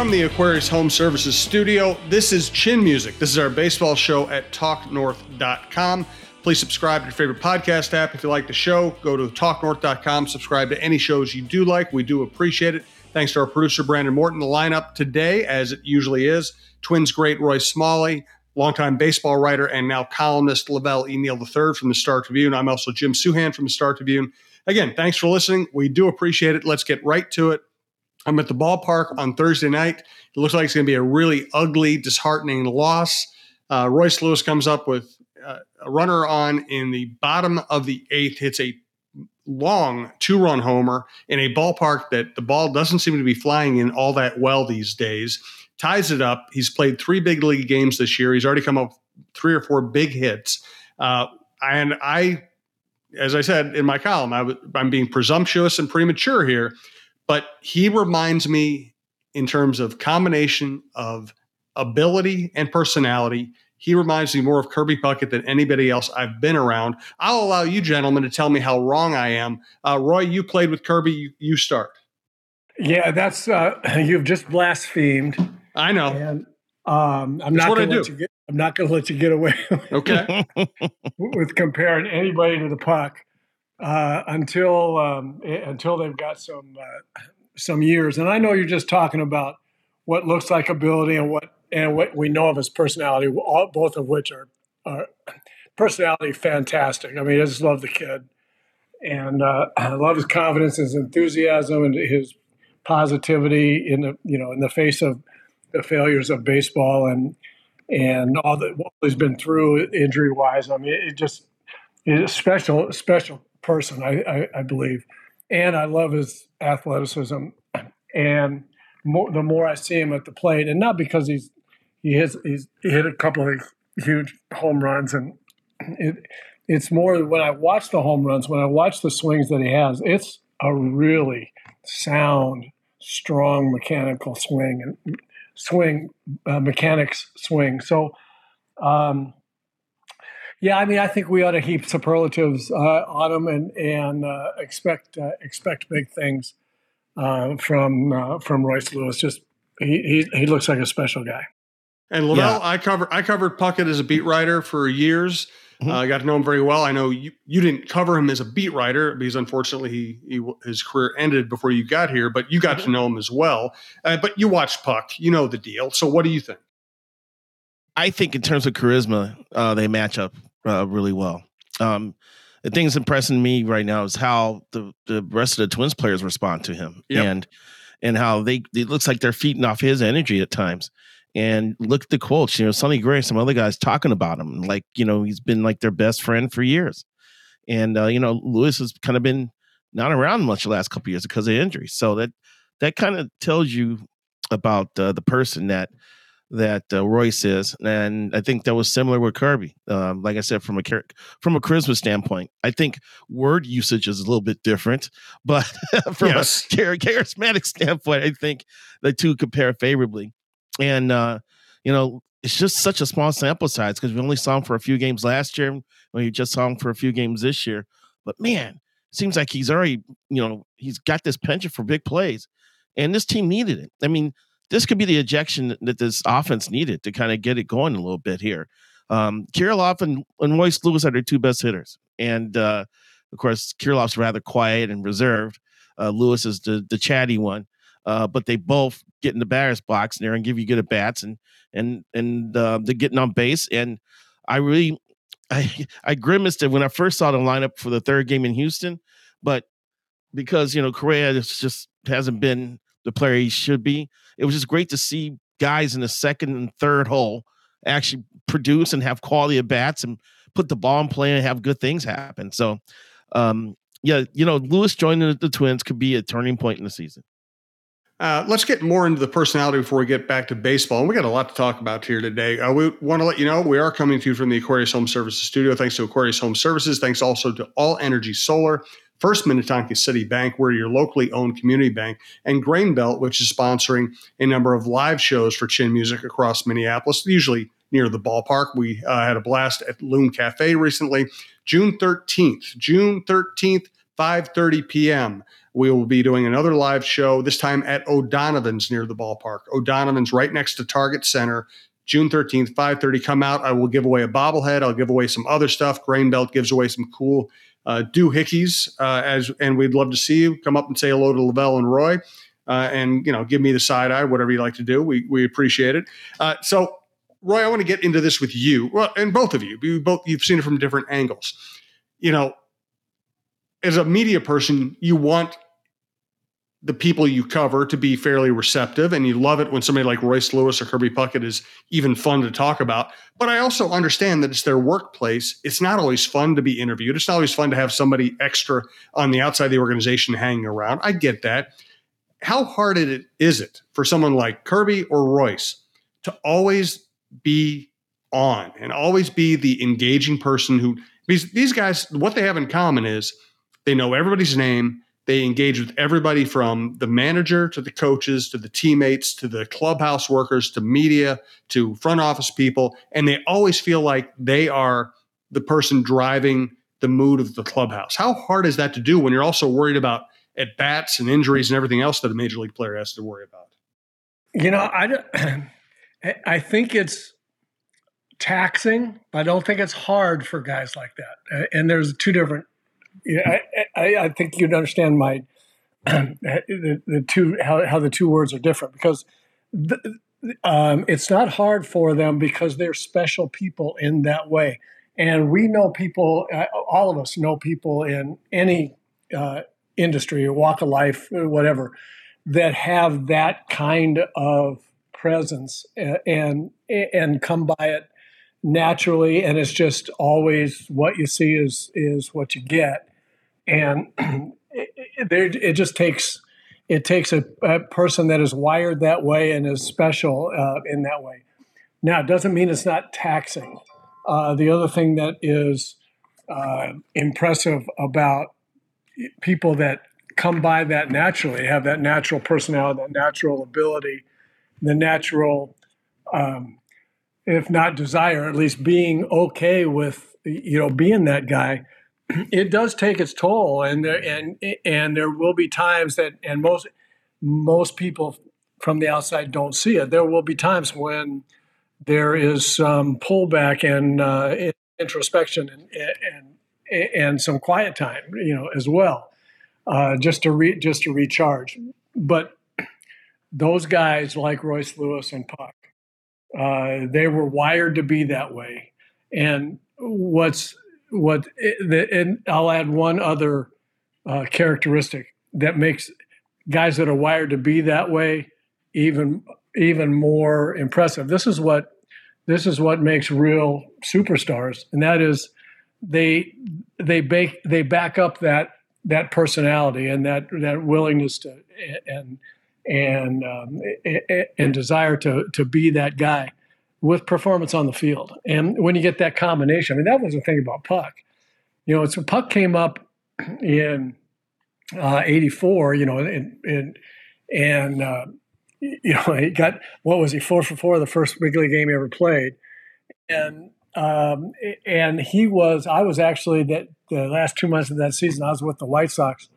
From the Aquarius Home Services studio, this is Chin Music. This is our baseball show at talknorth.com. Please subscribe to your favorite podcast app. If you like the show, go to talknorth.com, subscribe to any shows you do like. We do appreciate it. Thanks to our producer, Brandon Morton. The lineup today, as it usually is, Twins great Roy Smalley, longtime baseball writer and now columnist LaVelle E. Neal III from the Star Tribune. I'm also Jim Souhan from the Star Tribune. Again, thanks for listening. We do appreciate it. Let's get right to it. I'm at the ballpark on Thursday night. It looks like it's going to be a really ugly, disheartening loss. Uh, Royce Lewis comes up with uh, a runner on in the bottom of the eighth, hits a long two run homer in a ballpark that the ball doesn't seem to be flying in all that well these days. Ties it up. He's played three big league games this year. He's already come up three or four big hits. Uh, and I, as I said in my column, i w- I'm being presumptuous and premature here but he reminds me in terms of combination of ability and personality. He reminds me more of Kirby Puckett than anybody else I've been around. I'll allow you gentlemen to tell me how wrong I am. Uh, Roy, you played with Kirby. You, you start. Yeah, that's uh, you've just blasphemed. I know. And um, I'm, not let you get, I'm not going to let you get away. Okay. with comparing anybody to the puck uh, until um, until they've got some uh, some years. And I know you're just talking about what looks like ability and what and what we know of his personality, all, both of which are are personality fantastic. I mean, I just love the kid, and uh, I love his confidence, his enthusiasm, and his positivity in the you know in the face of the failures of baseball and and all that what he's been through injury wise. I mean, it just is special special person, I, I, I believe. And I love his athleticism. And more, the more I see him at the plate, and not because he's he has he's he hit a couple of huge home runs, and it, it's more when I watch the home runs, when I watch the swings that he has, it's a really sound, strong mechanical swing and swing uh, mechanics swing. So um, yeah, I mean, I think we ought to heap superlatives uh, on him and and uh, expect uh, expect big things uh, from uh, from Royce Lewis. Just he, he he looks like a special guy. And LaVelle, yeah. I cover I covered Puckett as a beat writer for years. Mm-hmm. Uh, I got to know him very well. I know you, you didn't cover him as a beat writer because unfortunately he, he his career ended before you got here, but you got mm-hmm. to know him as well. but you watched Puck, you know the deal. So what do you think? I think in terms of charisma, uh, they match up uh, really well. Um, the thing that's impressing me right now is how the, the rest of the Twins players respond to him, yep. and and how they it looks like they're feeding off his energy at times. And look at the quotes, you know, Sonny Gray, some other guys talking about him, like you know he's been like their best friend for years, and uh, you know Lewis has kind of been not around much the last couple years because of injury. So that that kind of tells you about uh, the person that that uh, Royce is, and I think that was similar with Kirby. Um, like I said, from a from a charisma standpoint, I think word usage is a little bit different, but from yes. a charismatic standpoint, I think the two compare favorably. And uh, you know, it's just such a small sample size because we only saw him for a few games last year. We just saw him for a few games this year, but man, seems like he's already, you know, he's got this penchant for big plays, and this team needed it. I mean this could be the ejection that this offense needed to kind of get it going a little bit here. Um, Kirilloff and, and Royce Lewis are their two best hitters. And uh, of course, Kirilloff's rather quiet and reserved. Uh, Lewis is the, the chatty one. Uh, but they both get in the batter's box and there and give you good at bats and and and uh, they're getting on base. And I really I I grimaced it when I first saw the lineup for the third game in Houston, but because you know Correa just hasn't been the player he should be. It was just great to see guys in the second and third hole actually produce and have quality at bats and put the ball in play and have good things happen. So, um, yeah, you know, Lewis joining the Twins could be a turning point in the season. Uh, let's get more into the personality before we get back to baseball. And we got a lot to talk about here today. Uh, we want to let you know we are coming to you from the Aquarius Home Services studio. Thanks to Aquarius Home Services. Thanks also to All Energy Solar. First Minnetonka City Bank, we're your locally owned community bank, and Grain Belt, which is sponsoring a number of live shows for Chin Music across Minneapolis, usually near the ballpark. We uh, had a blast at Loon Cafe recently. June 13th, June 13th, 5.30 p.m. We will be doing another live show, this time at O'Donovan's near the ballpark. O'Donovan's right next to Target Center. June 13th, 5:30. Come out. I will give away a bobblehead. I'll give away some other stuff. Grain Belt gives away some cool uh, doohickeys, uh, as and we'd love to see you. Come up and say hello to LaVelle and Roy, uh, and you know, give me the side eye, whatever you like to do. We we appreciate it. Uh, so, Roy, I want to get into this with you, well, and both of you. You both you've seen it from different angles. You know, as a media person, you want the people you cover to be fairly receptive and you love it when somebody like Royce Lewis or Kirby Puckett is even fun to talk about. But I also understand that it's their workplace. It's not always fun to be interviewed. It's not always fun to have somebody extra on the outside of the organization hanging around. I get that. How hard it is it for someone like Kirby or Royce to always be on and always be the engaging person who because these guys what they have in common is they know everybody's name they engage with everybody from the manager to the coaches to the teammates to the clubhouse workers to media to front office people. And they always feel like they are the person driving the mood of the clubhouse. How hard is that to do when you're also worried about at bats and injuries and everything else that a major league player has to worry about? You know, I, I think it's taxing. I don't think it's hard for guys like that. And there's two different yeah, I, I, think you'd understand my the, the two how, how the two words are different because the, um, it's not hard for them because they're special people in that way, and we know people. Uh, all of us know people in any uh, industry or walk of life, whatever, that have that kind of presence and and come by it naturally and it's just always what you see is is what you get and it, it, it just takes it takes a, a, person that is wired that way and is special uh, in that way now it doesn't mean it's not taxing uh, the other thing that is uh, impressive about people that come by that naturally have that natural personality that natural ability the natural um, if not desire, at least being okay with you know being that guy. It does take its toll, and there, and and there will be times that, and most most people from the outside don't see it. There will be times when there is some pullback and uh, introspection and, and and some quiet time, you know, as well, uh, just to re- just to recharge. But those guys like Royce Lewis and Puck uh, they were wired to be that way. And what's what? And I'll add one other uh, characteristic that makes guys that are wired to be that way even even more impressive. This is what this is what makes real superstars, and that is they they bake they back up that that personality and that that willingness to and and um, and desire to to be that guy with performance on the field. And when you get that combination, I mean, that was the thing about Puck. You know, it's when Puck came up in uh, '84. You know, and and, and uh, you know he got what was he four for four the first Wrigley game he ever played, and um, and he was I was actually that the last two months of that season I was with the White Sox,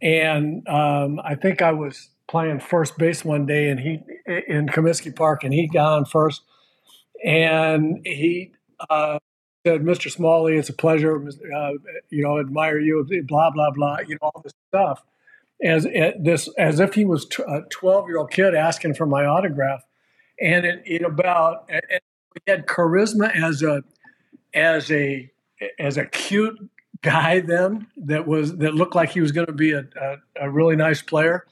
and um, I think I was playing first base one day and he in Comiskey Park and he got on first and he uh, said, "Mr. Smalley, it's a pleasure. Uh, you know, admire you. Blah blah blah. You know all this stuff." As this, as if he was a twelve-year-old kid asking for my autograph, and in, in about, and he had charisma as a, as a, as a cute guy then that was that looked like he was going to be a, a, a, really nice player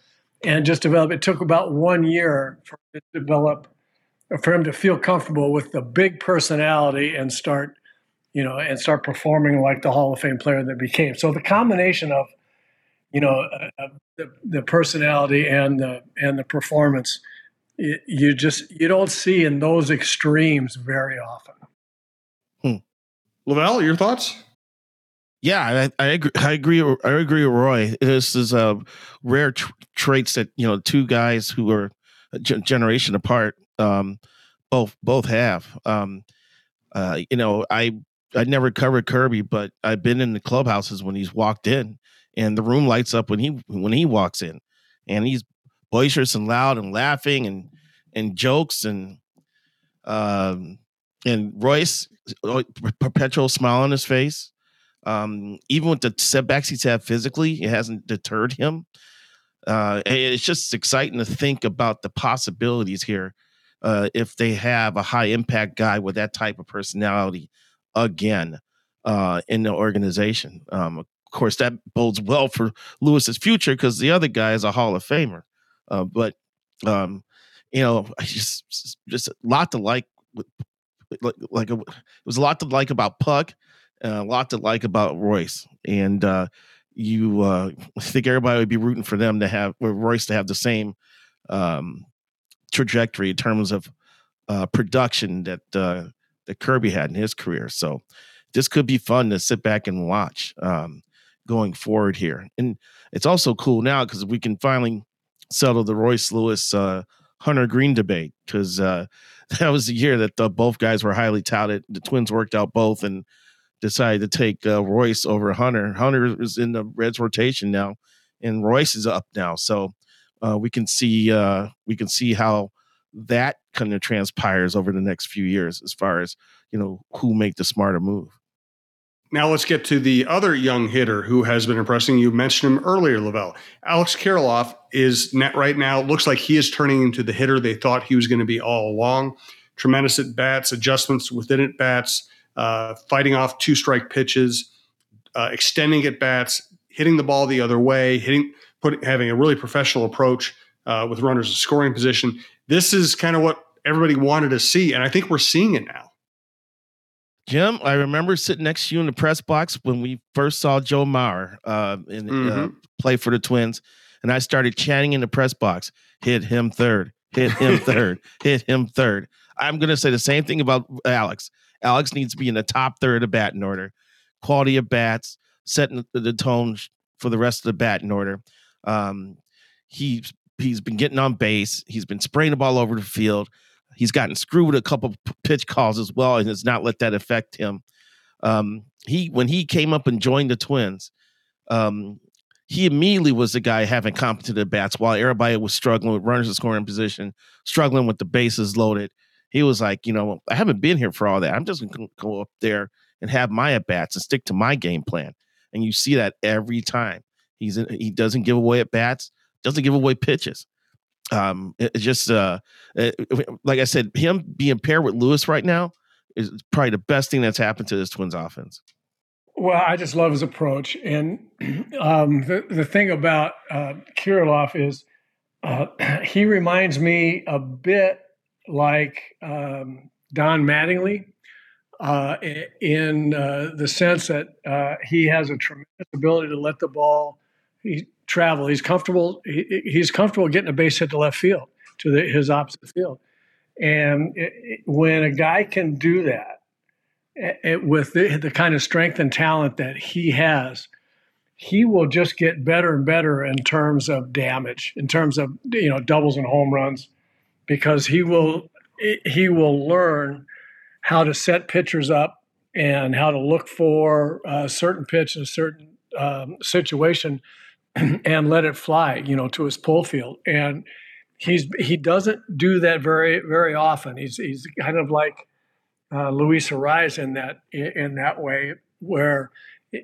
and just develop it took about one year for it to develop for him to feel comfortable with the big personality and start you know and start performing like the hall of fame player that became so the combination of you know uh, the, the personality and the and the performance you just you don't see in those extremes very often hmm. lavelle your thoughts yeah, I, I, agree. I agree. I agree with Roy. This is a uh, rare tr- traits that you know two guys who are a generation apart, um, both both have. Um, uh, you know, I I never covered Kirby, but I've been in the clubhouses when he's walked in, and the room lights up when he when he walks in, and he's boisterous and loud and laughing and and jokes and um and Royce uh, perpetual smile on his face. Um, even with the setbacks he's had physically, it hasn't deterred him. Uh, it's just exciting to think about the possibilities here uh, if they have a high impact guy with that type of personality again uh, in the organization. Um, of course, that bodes well for Lewis's future because the other guy is a Hall of Famer. Uh, but um, you know, just just a lot to like. Like, like a, it was a lot to like about Puck, a lot to like about Royce, and uh, you uh, think everybody would be rooting for them to have Royce to have the same um, trajectory in terms of uh, production that uh, that Kirby had in his career. So this could be fun to sit back and watch um, going forward here. And it's also cool now because we can finally settle the Royce Lewis uh, Hunter Greene debate because uh, that was the year that the, both guys were highly touted. The Twins worked out both and decided to take uh, Royce over Hunter. Hunter is in the Reds rotation now, and Royce is up now. So uh, we can see uh, we can see how that kind of transpires over the next few years as far as you know who make the smarter move. Now let's get to the other young hitter who has been impressing. You mentioned him earlier, LaVelle. Alex Kirilloff is net right now. Looks like he is turning into the hitter they thought he was going to be all along. Tremendous at bats, adjustments within at bats, uh, fighting off two strike pitches, uh, extending at bats, hitting the ball the other way, hitting, put, having a really professional approach uh, with runners in scoring position. This is kind of what everybody wanted to see, and I think we're seeing it now. Jim, I remember sitting next to you in the press box when we first saw Joe Mauer uh, in, uh, mm-hmm. uh, play for the Twins, and I started chanting in the press box, "Hit him third, hit him third, hit him third. I'm going to say the same thing about Alex. Alex needs to be in the top third of batting order, quality of bats, setting the tone for the rest of the batting order. Um, he's he's been getting on base. He's been spraying the ball over the field. He's gotten screwed with a couple pitch calls as well, and has not let that affect him. Um, he when he came up and joined the Twins, um, he immediately was the guy having competent at bats while everybody was struggling with runners in scoring position, struggling with the bases loaded. He was like, you know, I haven't been here for all that. I'm just gonna go up there and have my at bats and stick to my game plan. And you see that every time. He's he doesn't give away at bats, doesn't give away pitches um, it, just uh, it, like I said, him being paired with Lewis right now is probably the best thing that's happened to this Twins offense. Well, I just love his approach, and um, the the thing about uh, Kirilloff is uh, he reminds me a bit like um, Don Mattingly. Uh, in uh, the sense that uh, he has a tremendous ability to let the ball he travel. He's comfortable. He, he's comfortable getting a base hit to left field to the, his opposite field. And it, it, when a guy can do that it, with the, the kind of strength and talent that he has, he will just get better and better in terms of damage, in terms of you know doubles and home runs, because he will he will learn how to set pitchers up and how to look for a certain pitch in a certain um, situation and let it fly, you know, to his pull field. And he's he doesn't do that very very often. He's he's kind of like uh, Luis Arraez in that in that way, where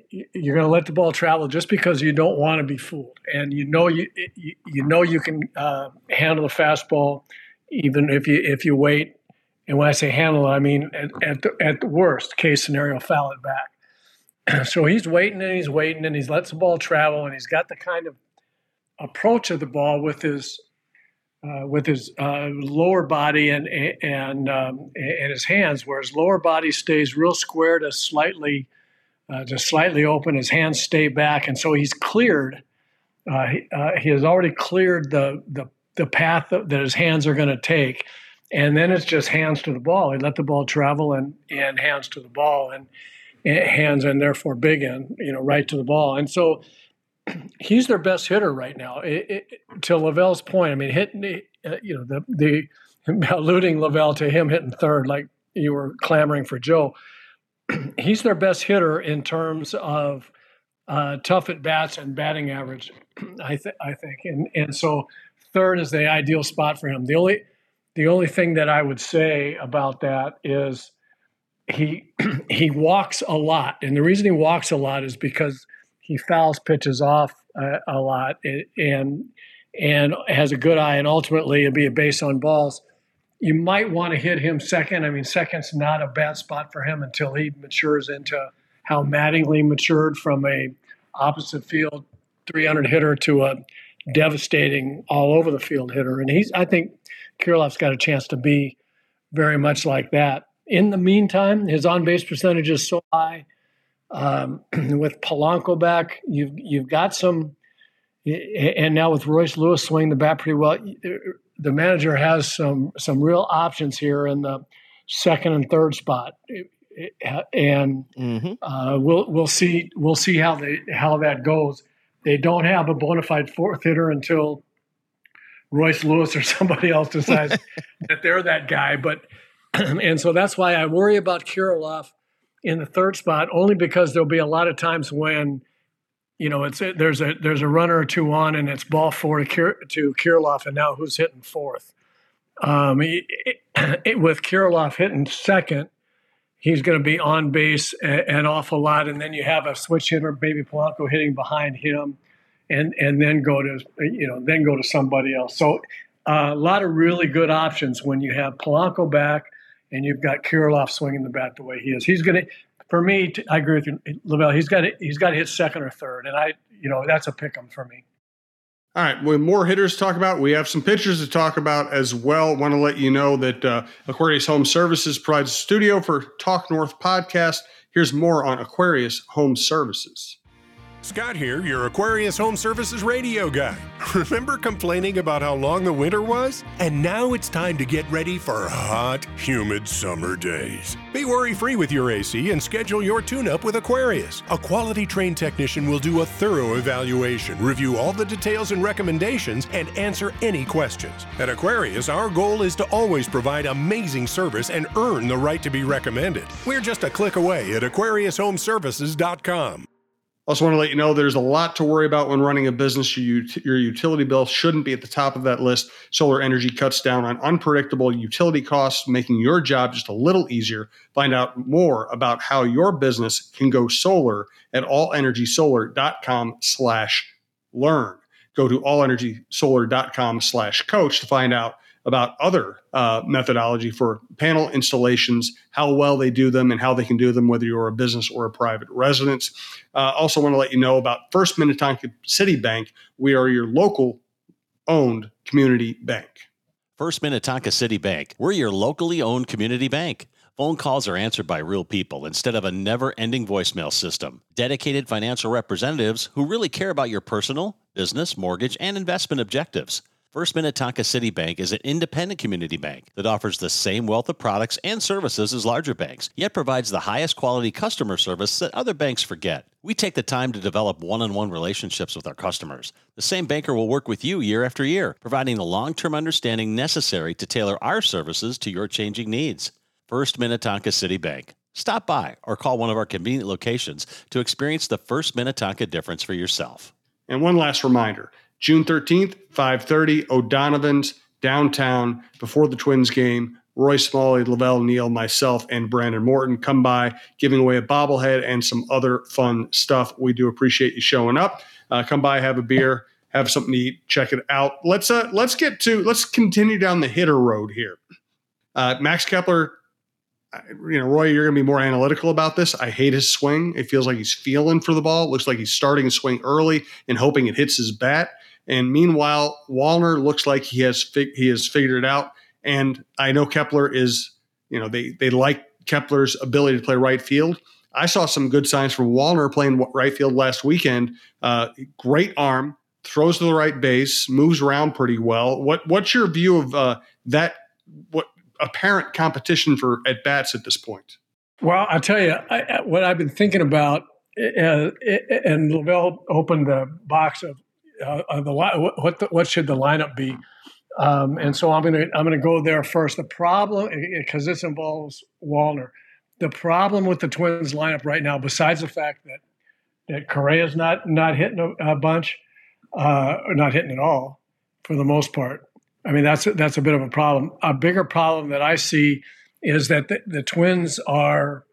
you're going to let the ball travel just because you don't want to be fooled, and you know you you, you know you can uh, handle the fastball, even if you if you wait. And when I say handle I mean at, at the, at the worst case scenario, foul it back. so he's waiting and he's waiting and he's lets the ball travel and he's got the kind of approach of the ball with his uh, with his uh, lower body and and um, and his hands, where his lower body stays real square to slightly uh, slightly open. His hands stay back, and so he's cleared. Uh, he, uh, he, has already cleared the the the path that his hands are going to take, and then it's just hands to the ball. He let the ball travel and and hands to the ball, and hands and therefore big end, you know, right to the ball. And so he's their best hitter right now. It, it, to LaVelle's point, I mean, hitting, uh, you know, the, the alluding LaVelle to him hitting third, like you were clamoring for Joe. he's their best hitter in terms of uh, tough at bats and batting average. I, th- I think, and and so third is the ideal spot for him. The only the only thing that I would say about that is he he walks a lot, and the reason he walks a lot is because he fouls pitches off uh, a lot and and has a good eye, and ultimately it'll be a base on balls. You might want to hit him second. I mean, second's not a bad spot for him until he matures into how Mattingly matured from a opposite field 300 hitter to a devastating all over the field hitter. And he's, I think, Kirilloff's got a chance to be very much like that. In the meantime, his on base percentage is so high. Um, with Polanco back, you've you've got some, and now with Royce Lewis swinging the bat pretty well, the manager has some some real options here in the second and third spot, and mm-hmm. uh, we'll we'll see we'll see how they how that goes. They don't have a bona fide fourth hitter until Royce Lewis or somebody else decides that they're that guy, but and so that's why I worry about Kirilloff in the third spot, only because there'll be a lot of times when, you know, it's there's a there's a runner or two on, and it's ball four to Kir, to Kirilloff, and now who's hitting fourth? Um, it, it, with Kirilloff hitting second, he's going to be on base an awful lot, and then you have a switch hitter, Baby Polanco, hitting behind him, and and then go to you know then go to somebody else. So uh, a lot of really good options when you have Polanco back and you've got Kirilloff swinging the bat the way he is. He's going to, for me, I agree with you, LaVelle. He's got to, he's got to hit second or third, and I, you know, that's a pick 'em for me. All right, with more hitters to talk about, we have some pitchers to talk about as well. Want to let you know that uh, Aquarius Home Services provides a studio for Talk North podcast. Here's more on Aquarius Home Services. Scott here, your Aquarius Home Services radio guy. Remember complaining about how long the winter was? And now it's time to get ready for hot, humid summer days. Be worry free with your AC and schedule your tune up with Aquarius. A quality trained technician will do a thorough evaluation, review all the details and recommendations, and answer any questions. At Aquarius, our goal is to always provide amazing service and earn the right to be recommended. We're just a click away at AquariusHomeservices.com. Also, want to let you know there's a lot to worry about when running a business. Your, your utility bill shouldn't be at the top of that list. Solar energy cuts down on unpredictable utility costs, making your job just a little easier. Find out more about how your business can go solar at allenergysolar.com slash learn. Go to allenergysolar.com slash coach to find out about other uh, methodology for panel installations, how well they do them, and how they can do them, whether you're a business or a private residence. Uh, also, want to let you know about First Minnetonka City Bank. We are your local owned community bank. First Minnetonka City Bank. We're your locally owned community bank. Phone calls are answered by real people instead of a never ending voicemail system. Dedicated financial representatives who really care about your personal, business, mortgage, and investment objectives. First Minnetonka City Bank is an independent community bank that offers the same wealth of products and services as larger banks, yet provides the highest quality customer service that other banks forget. We take the time to develop one on one relationships with our customers. The same banker will work with you year after year, providing the long term understanding necessary to tailor our services to your changing needs. First Minnetonka City Bank. Stop by or call one of our convenient locations to experience the First Minnetonka difference for yourself. And one last reminder June 13th, 5:30, O'Donovan's downtown before the Twins game. Roy Smalley, LaVelle Neal, myself, and Brandon Morton come by, giving away a bobblehead and some other fun stuff. We do appreciate you showing up. Uh, come by, have a beer, have something to eat, check it out. Let's uh, let's get to let's continue down the hitter road here. Uh, Max Kepler you know, Roy, you're going to be more analytical about this. I hate his swing. It feels like he's feeling for the ball. It looks like he's starting to swing early and hoping it hits his bat. And meanwhile, Wallner looks like he has he has figured it out. And I know Kepler is, you know, they they like Kepler's ability to play right field. I saw some good signs from Wallner playing right field last weekend. Uh, great arm, throws to the right base, moves around pretty well. What what's your view of uh, that? What apparent competition for at bats at this point? Well, I'll tell you I, what I've been thinking about, uh, and LaVelle opened the box of uh, the what the, what should the lineup be? Um, and so I'm gonna I'm gonna go there first. The problem because this involves Wallner. The problem with the Twins lineup right now, besides the fact that that Correa's not not hitting a, a bunch, uh, or not hitting at all for the most part. I mean, that's that's a bit of a problem. A bigger problem that I see is that the, the Twins are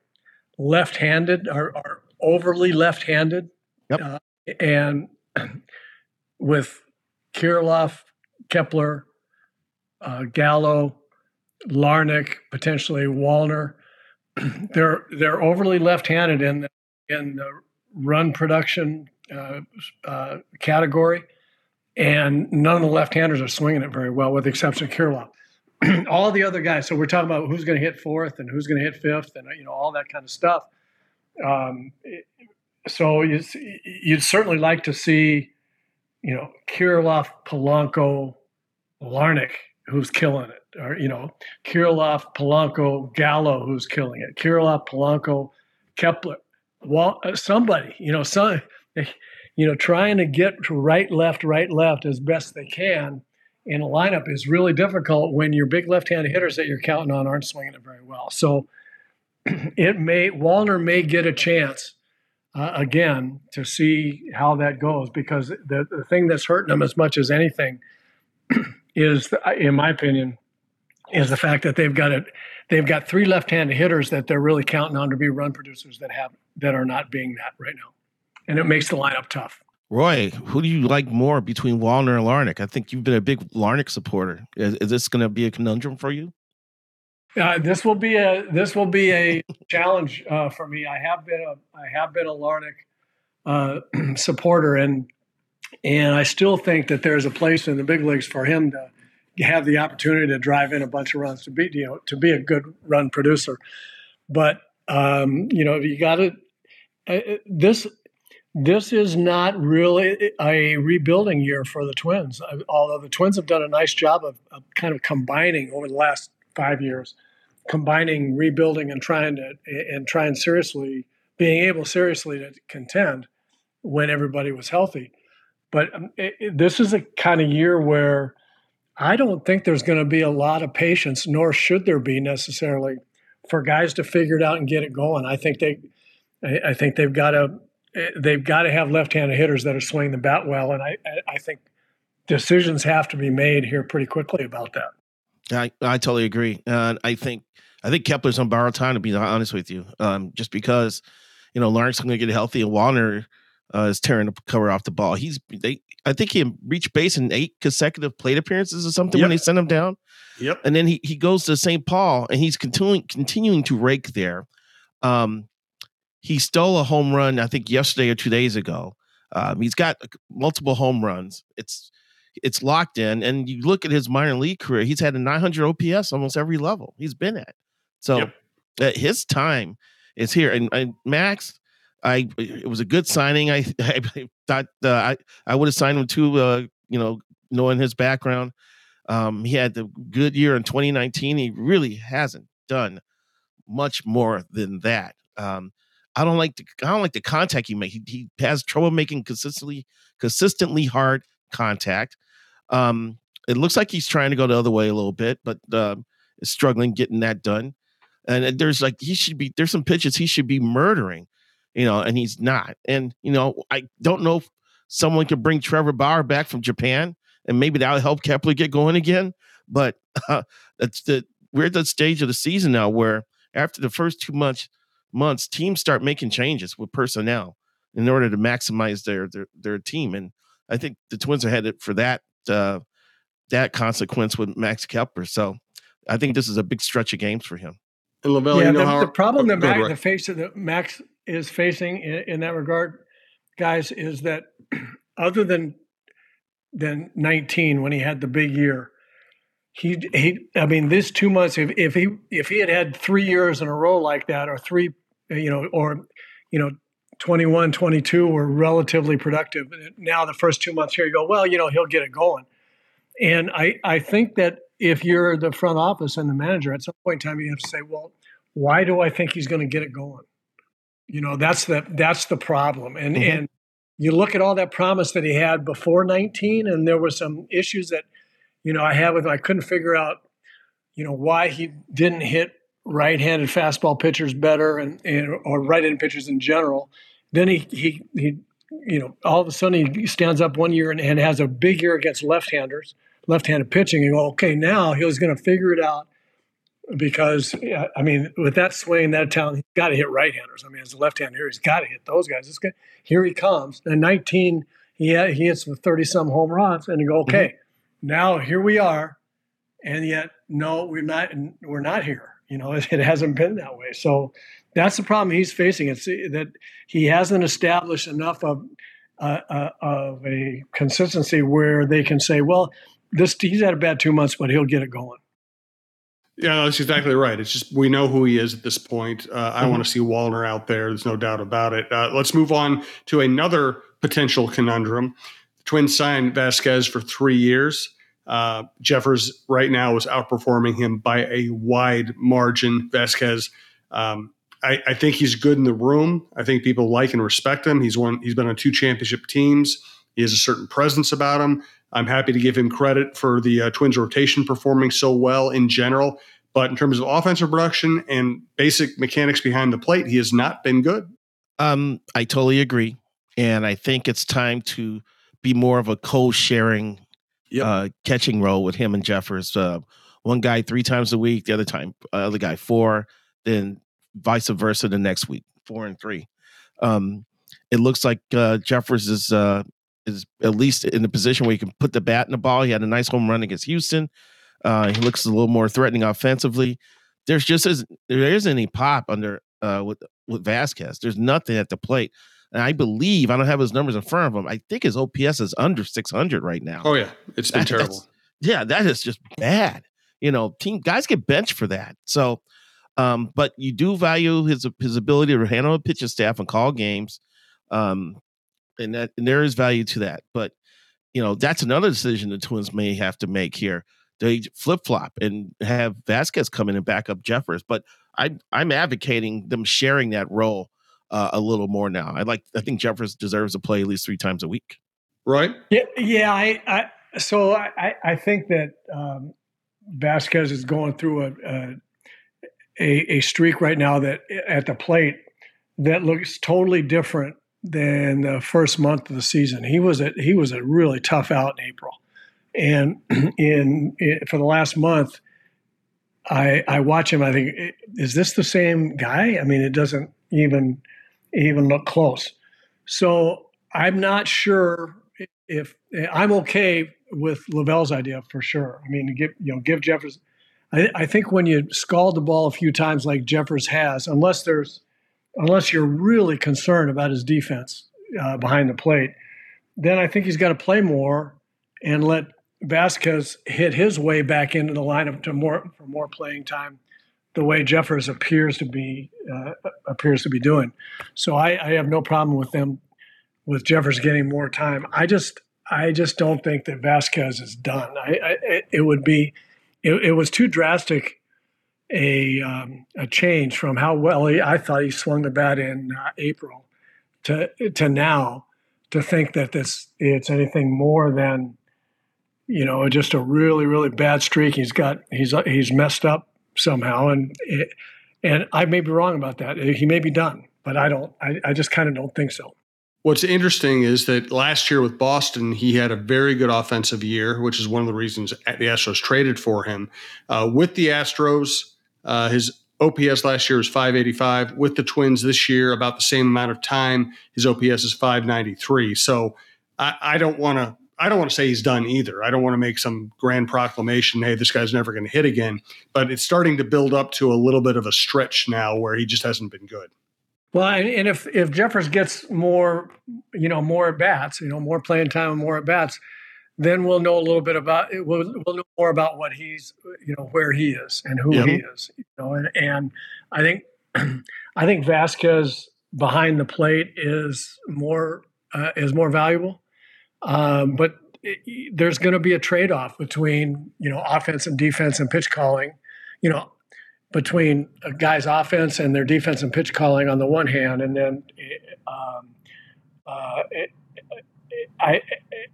left-handed, are, are overly left-handed, Yep. uh, and with Kirilloff, Kepler, uh, Gallo, Larnach, potentially Wallner, they're they're overly left-handed in in the run production uh, uh, category, and none of the left-handers are swinging it very well, with the exception of Kirilloff. all the other guys. So we're talking about who's going to hit fourth and who's going to hit fifth, and you know all that kind of stuff. Um, it- so you, you'd certainly like to see, you know, Kirilloff, Polanco, Larnach, who's killing it, or you know, Kirilloff, Polanco, Gallo, who's killing it, Kirilloff, Polanco, Kepler, Wal- uh, somebody, you know, some, you know, trying to get right, left, right, left as best they can in a lineup is really difficult when your big left-handed hitters that you're counting on aren't swinging it very well. So it may Wallner may get a chance uh, again to see how that goes because the, the thing that's hurting them as much as anything is, the, in my opinion, is the fact that they've got it. They've got three left-handed hitters that they're really counting on to be run producers that have that are not being that right now, and it makes the lineup tough. Roy, who do you like more between Wallner and Larnach? I think you've been a big Larnach supporter. Is, is this going to be a conundrum for you? Uh, this will be a this will be a challenge uh, for me. I have been a I have been a Larnach uh, supporter, and and I still think that there's a place in the big leagues for him to have the opportunity to drive in a bunch of runs to be you know to be a good run producer. But um, you know you got to uh, this this is not really a rebuilding year for the Twins. Uh, Although the Twins have done a nice job of, of kind of combining over the last five years, combining rebuilding and trying to and trying seriously being able seriously to contend when everybody was healthy. But um, it, this is a kind of year where I don't think there's going to be a lot of patience, nor should there be necessarily, for guys to figure it out and get it going. I think they, I, I think they've got to, they've got to have left-handed hitters that are swinging the bat well, and I, I think decisions have to be made here pretty quickly about that. I, I totally agree. Uh, I think I think Kepler's on borrowed time to be honest with you. Um, just because you know Lawrence is going to get healthy and Wallner uh, is tearing the cover off the ball. He's they I think he reached base in eight consecutive plate appearances or something when Yep. they sent him down, Yep. and then he he goes to St. Paul and he's continuing continuing to rake there. Um, he stole a home run I think yesterday or two days ago. Um, he's got multiple home runs. It's it's locked in. And you look at his minor league career, he's had a 900 OPS almost every level he's been at. So Yep. uh, his time is here. And, and Max, I it was a good signing. I, I thought uh, I I would have signed him too. Uh, you know, knowing his background, um, he had the good year in 2019. He really hasn't done much more than that. Um, I don't like the I don't like the contact he makes. He, he has trouble making consistently consistently hard contact. Um, it looks like he's trying to go the other way a little bit, but um, is struggling getting that done. And uh, there's like he should be there's some pitches he should be murdering, you know, and he's not. And you know, I don't know if someone could bring Trevor Bauer back from Japan, and maybe that'll help Kepler get going again. But uh, that's the we're at that stage of the season now where after the first two months months, teams start making changes with personnel in order to maximize their their their team. And I think the Twins are headed for that uh, that consequence with Max Kepler. So I think this is a big stretch of games for him. And LaVelle, yeah, you know the, how the problem that Max, Roy. the face of the Max is facing in, in that regard, guys, is that other than than 19 when he had the big year, he he. I mean, this two months. If if he if he had had three years in a row like that, or three, you know, or you know. 21, 22 were relatively productive. Now, the first two months here, you go, well, you know, he'll get it going. And I, I think that if you're the front office and the manager, at some point in time, you have to say, well, why do I think he's going to get it going? You know, that's the that's the problem. And Mhm. and you look at all that promise that he had before 19, and there were some issues that, you know, I had with him. I couldn't figure out, you know, why he didn't hit right-handed fastball pitchers better and, and or right-handed pitchers in general. Then he he he you know all of a sudden he stands up one year and, and has a big year against left-handers, left-handed pitching. And you go, okay, now he was going to figure it out because I mean, with that swing, that talent, he's got to hit right-handers. I mean, as a left-hander, he's got to hit those guys. This guy, here he comes. And 19, he he hits with 30 some home runs, and you go, okay, mm-hmm. now here we are, and yet no, we're not. We're not here. You know, it, it hasn't been that way. So that's the problem he's facing. It's that he hasn't established enough of uh, uh, of a consistency where they can say, well, this he's had a bad two months, but he'll get it going. Yeah, that's exactly right. It's just we know who he is at this point. Uh, I mm-hmm. want to see Wallner out there. There's no doubt about it. Uh, let's move on to another potential conundrum. The Twins signed Vázquez for three years. Uh, Jeffers right now is outperforming him by a wide margin. Vázquez um, I, I, think he's good in the room. I think people like and respect him. He's won. He's been on two championship teams. He has a certain presence about him. I'm happy to give him credit for the uh, Twins rotation performing so well in general. But in terms of offensive production and basic mechanics behind the plate, he has not been good. Um, I totally agree, and I think it's time to be more of a co-sharing yep. uh, catching role with him and Jeffers. Uh, one guy three times a week, the other time, uh, other guy four. Then vice versa the next week, four and three. Um, it looks like uh, Jeffers is uh, is at least in the position where he can put the bat in the ball. He had a nice home run against Houston. Uh, he looks a little more threatening offensively. There's just isn't, there isn't any pop under uh, with with Vázquez. There's nothing at the plate. And I believe I don't have his numbers in front of him. I think his OPS is under 600 right now. Oh yeah, it's been that, terrible. Yeah, that is just bad. You know, team guys get benched for that. So um, but you do value his his ability to handle a pitching staff and call games. Um, and that and there is value to that. But you know, that's another decision the Twins may have to make here. They flip flop and have Vázquez come in and back up Jeffers. But I I'm advocating them sharing that role uh, a little more now. I like I think Jeffers deserves to play at least three times a week. Right? Yeah, yeah. I, I so I I think that um, Vázquez is going through a, a a, a streak right now that at the plate that looks totally different than the first month of the season. He was a he was a really tough out in April, and in, in for the last month, I I watch him. I think is this the same guy? I mean, it doesn't even even look close. So I'm not sure if I'm okay with LaVelle's idea for sure. I mean, give you know give Jefferson I, I think when you scald the ball a few times like Jeffers has, unless there's unless you're really concerned about his defense uh, behind the plate, then I think he's got to play more and let Vázquez hit his way back into the lineup to more for more playing time, the way Jeffers appears to be uh, appears to be doing. So I, I, have no problem with them with Jeffers getting more time. I just I just don't think that Vázquez is done. I, I it would be it, it was too drastic a um, a change from how well he, I thought he swung the bat in uh, April to to now to think that this it's anything more than you know just a really really bad streak. He's got he's he's messed up somehow, and it, and I may be wrong about that. He may be done, but I don't. I, I just kind of don't think so. What's interesting is that last year with Boston, he had a very good offensive year, which is one of the reasons the Astros traded for him. Uh, with the Astros, uh, his OPS last year was 585. With the Twins this year, about the same amount of time, his OPS is 593. So I, I don't want to. I don't want to say he's done either. I don't want to make some grand proclamation, hey, this guy's never going to hit again. But it's starting to build up to a little bit of a stretch now where he just hasn't been good. Well, and if if Jeffers gets more, you know, more at bats, you know, more playing time and more at bats, then we'll know a little bit about it. We'll, we'll know more about what he's, you know, where he is and who yep. he is. You know, and, and I think I think Vázquez behind the plate is more uh, is more valuable, um, but it, there's going to be a trade off between you know offense and defense and pitch calling. You know, between a guy's offense and their defense and pitch calling on the one hand, and then um, uh, it, I,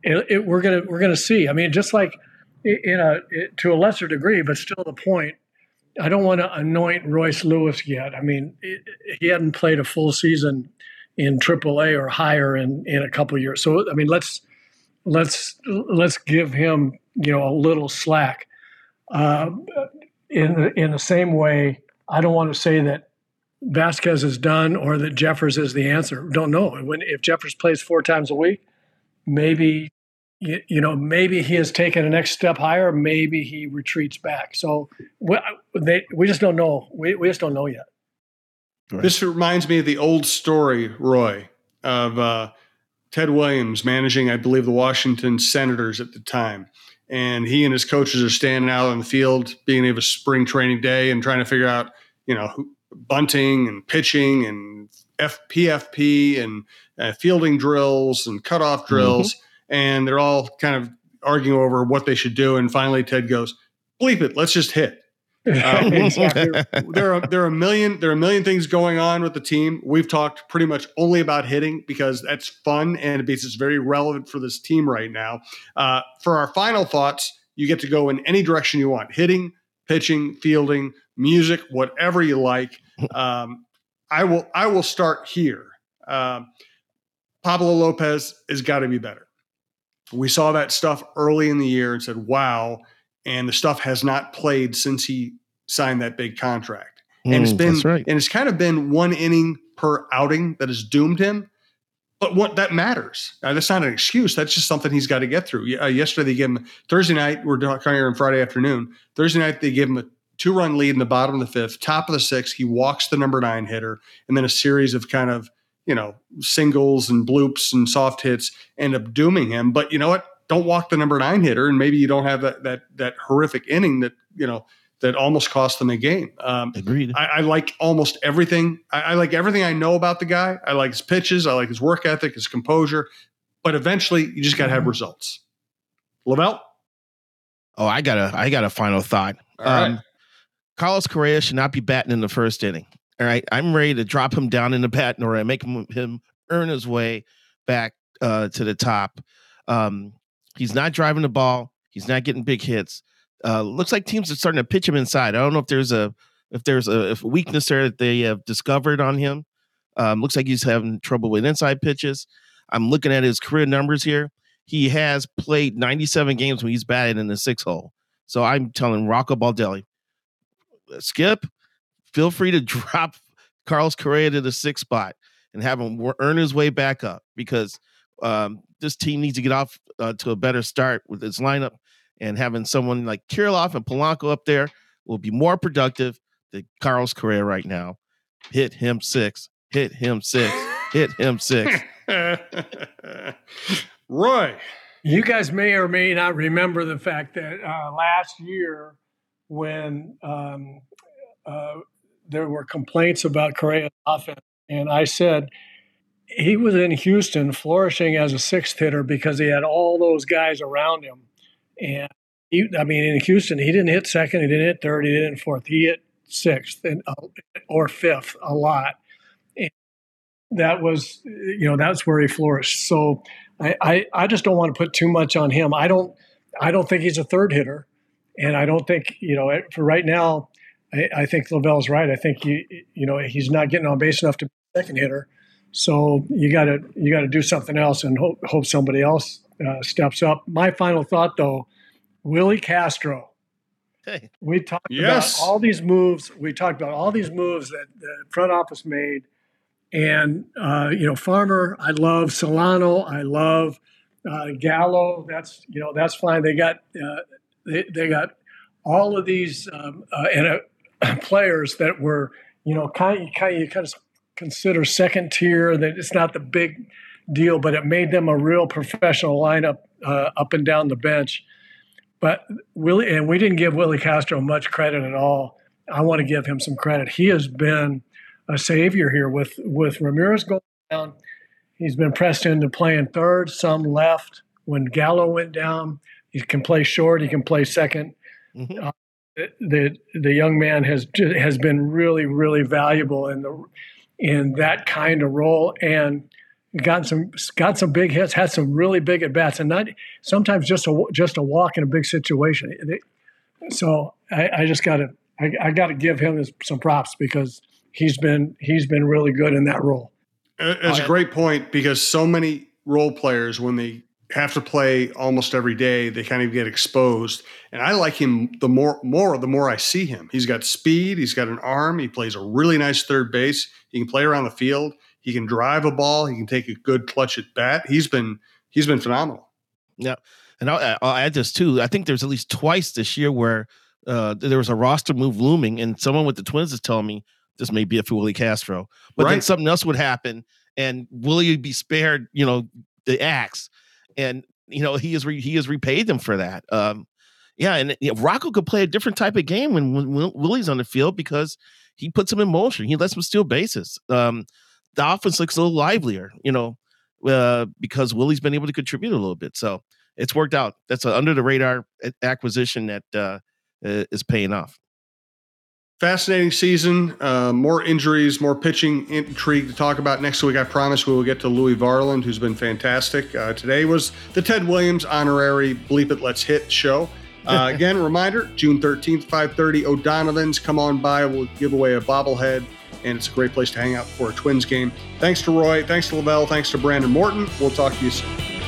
it, we're gonna we're gonna see. I mean, just like in a to a lesser degree, but still the point. I don't want to anoint Royce Lewis yet. I mean, he hadn't played a full season in AAA or higher in in a couple years. So I mean, let's let's let's give him you know a little slack. Uh, in the, in the same way, I don't want to say that Vázquez is done or that Jeffers is the answer. Don't know. When if Jeffers plays four times a week, maybe you, you know maybe he has taken a next step higher. Maybe he retreats back. So we, they, we just don't know. We, we just don't know yet. Right. This reminds me of the old story, Roy, of uh, Ted Williams managing, I believe, the Washington Senators at the time. And he and his coaches are standing out on the field, being of a spring training day, and trying to figure out, you know, bunting and pitching and FPFP and uh, fielding drills and cutoff mm-hmm. drills. Mm-hmm. And they're all kind of arguing over what they should do. And finally, Ted goes, bleep it, let's just hit. Um, there are there are a million there are a million things going on with the team. We've talked pretty much only about hitting because that's fun and it's very relevant for this team right now. Uh, for our final thoughts, you get to go in any direction you want: hitting, pitching, fielding, music, whatever you like. Um, I will I will start here. Uh, Pablo Lopez has got to be better. We saw that stuff early in the year and said, "Wow." And the stuff has not played since he signed that big contract. Mm, and it's been right. and it's kind of been one inning per outing that has doomed him. But what that matters. Now, that's not an excuse. That's just something he's got to get through. Uh, yesterday they gave him Thursday night. We're talking here on Friday afternoon. Thursday night they gave him a two run lead in the bottom of the fifth, top of the sixth. He walks the number nine hitter, and then a series of kind of you know singles and bloops and soft hits end up dooming him. But you know what? Don't walk the number nine hitter, and maybe you don't have that that that horrific inning that you know that almost cost them a game. Um, Agreed. I, I, like almost everything. I, I, like everything I know about the guy. I like his pitches. I like his work ethic, his composure. But eventually, you just got to have mm-hmm. results. LaVelle. Oh, I got a I got a final thought. Um, right. Carlos Correa should not be batting in the first inning. All right, I'm ready to drop him down in the batting order and make him, him earn his way back uh, to the top. Um, He's not driving the ball. He's not getting big hits. Uh, looks like teams are starting to pitch him inside. I don't know if there's a if there's a, if weakness there that they have discovered on him. Um, looks like he's having trouble with inside pitches. I'm looking at his career numbers here. He has played 97 games when he's batted in the six hole. So I'm telling Rocco Baldelli, Skip, feel free to drop Carlos Correa to the sixth spot and have him earn his way back up because um, this team needs to get off uh, to a better start with its lineup, and having someone like Kirilloff and Polanco up there will be more productive than Carlos Correa right now. Hit him six, hit him six, hit him six. Roy. You guys may or may not remember the fact that uh, last year, when um, uh, there were complaints about Correa's offense, and I said, he was in Houston flourishing as a sixth hitter because he had all those guys around him. And he, I mean, in Houston, he didn't hit second, he didn't hit third, he didn't hit fourth. He hit sixth and, uh, or fifth a lot. And that was, you know, that's where he flourished. So I, I, I just don't want to put too much on him. I don't, I don't think he's a third hitter. And I don't think, you know, for right now, I, I think LaVelle's right. I think, he, you know, he's not getting on base enough to be a second hitter. So you got to you got to do something else and hope hope somebody else uh, steps up. My final thought, though, Willi Castro. Hey. We talked yes. about all these moves. We talked about all these moves that the front office made, and uh, you know, Farmer. I love Solano. I love uh, Gallo. That's you know that's fine. They got uh, they they got all of these um, uh, and uh, players that were you know kind of, kind of, kind of consider second tier. That it's not the big deal, but it made them a real professional lineup uh, up and down the bench. But Willi, and we didn't give Willi Castro much credit at all. I want to give him some credit. He has been a savior here with with Ramirez going down. He's been pressed into playing third, some left. When Gallo went down, he can play short. He can play 2nd mm-hmm. uh, the the young man has has been really really valuable in the in that kind of role and got some got some big hits, had some really big at bats, and not sometimes just a just a walk in a big situation. So I, I just got to I, I got to give him some props because he's been he's been really good in that role. It's a great point because so many role players, when they have to play almost every day, they kind of get exposed. And I like him the more more the more I see him. He's got speed, he's got an arm, he plays a really nice third base. He can play around the field, he can drive a ball, he can take a good clutch at bat. He's been he's been phenomenal. Yeah. And I'll, I'll add this too. I think there's at least twice this year where uh, there was a roster move looming, and someone with the Twins is telling me this may be it for Willi Castro, but right. then something else would happen, and Willi would be spared, you know, the axe, and you know he is re- he has repaid them for that. Um, yeah, and you know, Rocco could play a different type of game when, when Willi's on the field because he puts him in motion. He lets him steal bases. Um, the offense looks a little livelier, you know, uh, because Willi's been able to contribute a little bit. So it's worked out. That's an under the radar acquisition that uh, is paying off. Fascinating season. Uh, more injuries, more pitching intrigue to talk about next week. I promise we will get to Louie Varland, who's been fantastic. Uh, today was the Ted Williams honorary Bleep It Let's Hit show. Uh, again, reminder: June thirteenth, five thirty. O'Donovan's. Come on by. We'll give away a bobblehead, and it's a great place to hang out for a Twins game. Thanks to Roy. Thanks to LaVelle. Thanks to Brandon Morton. We'll talk to you soon.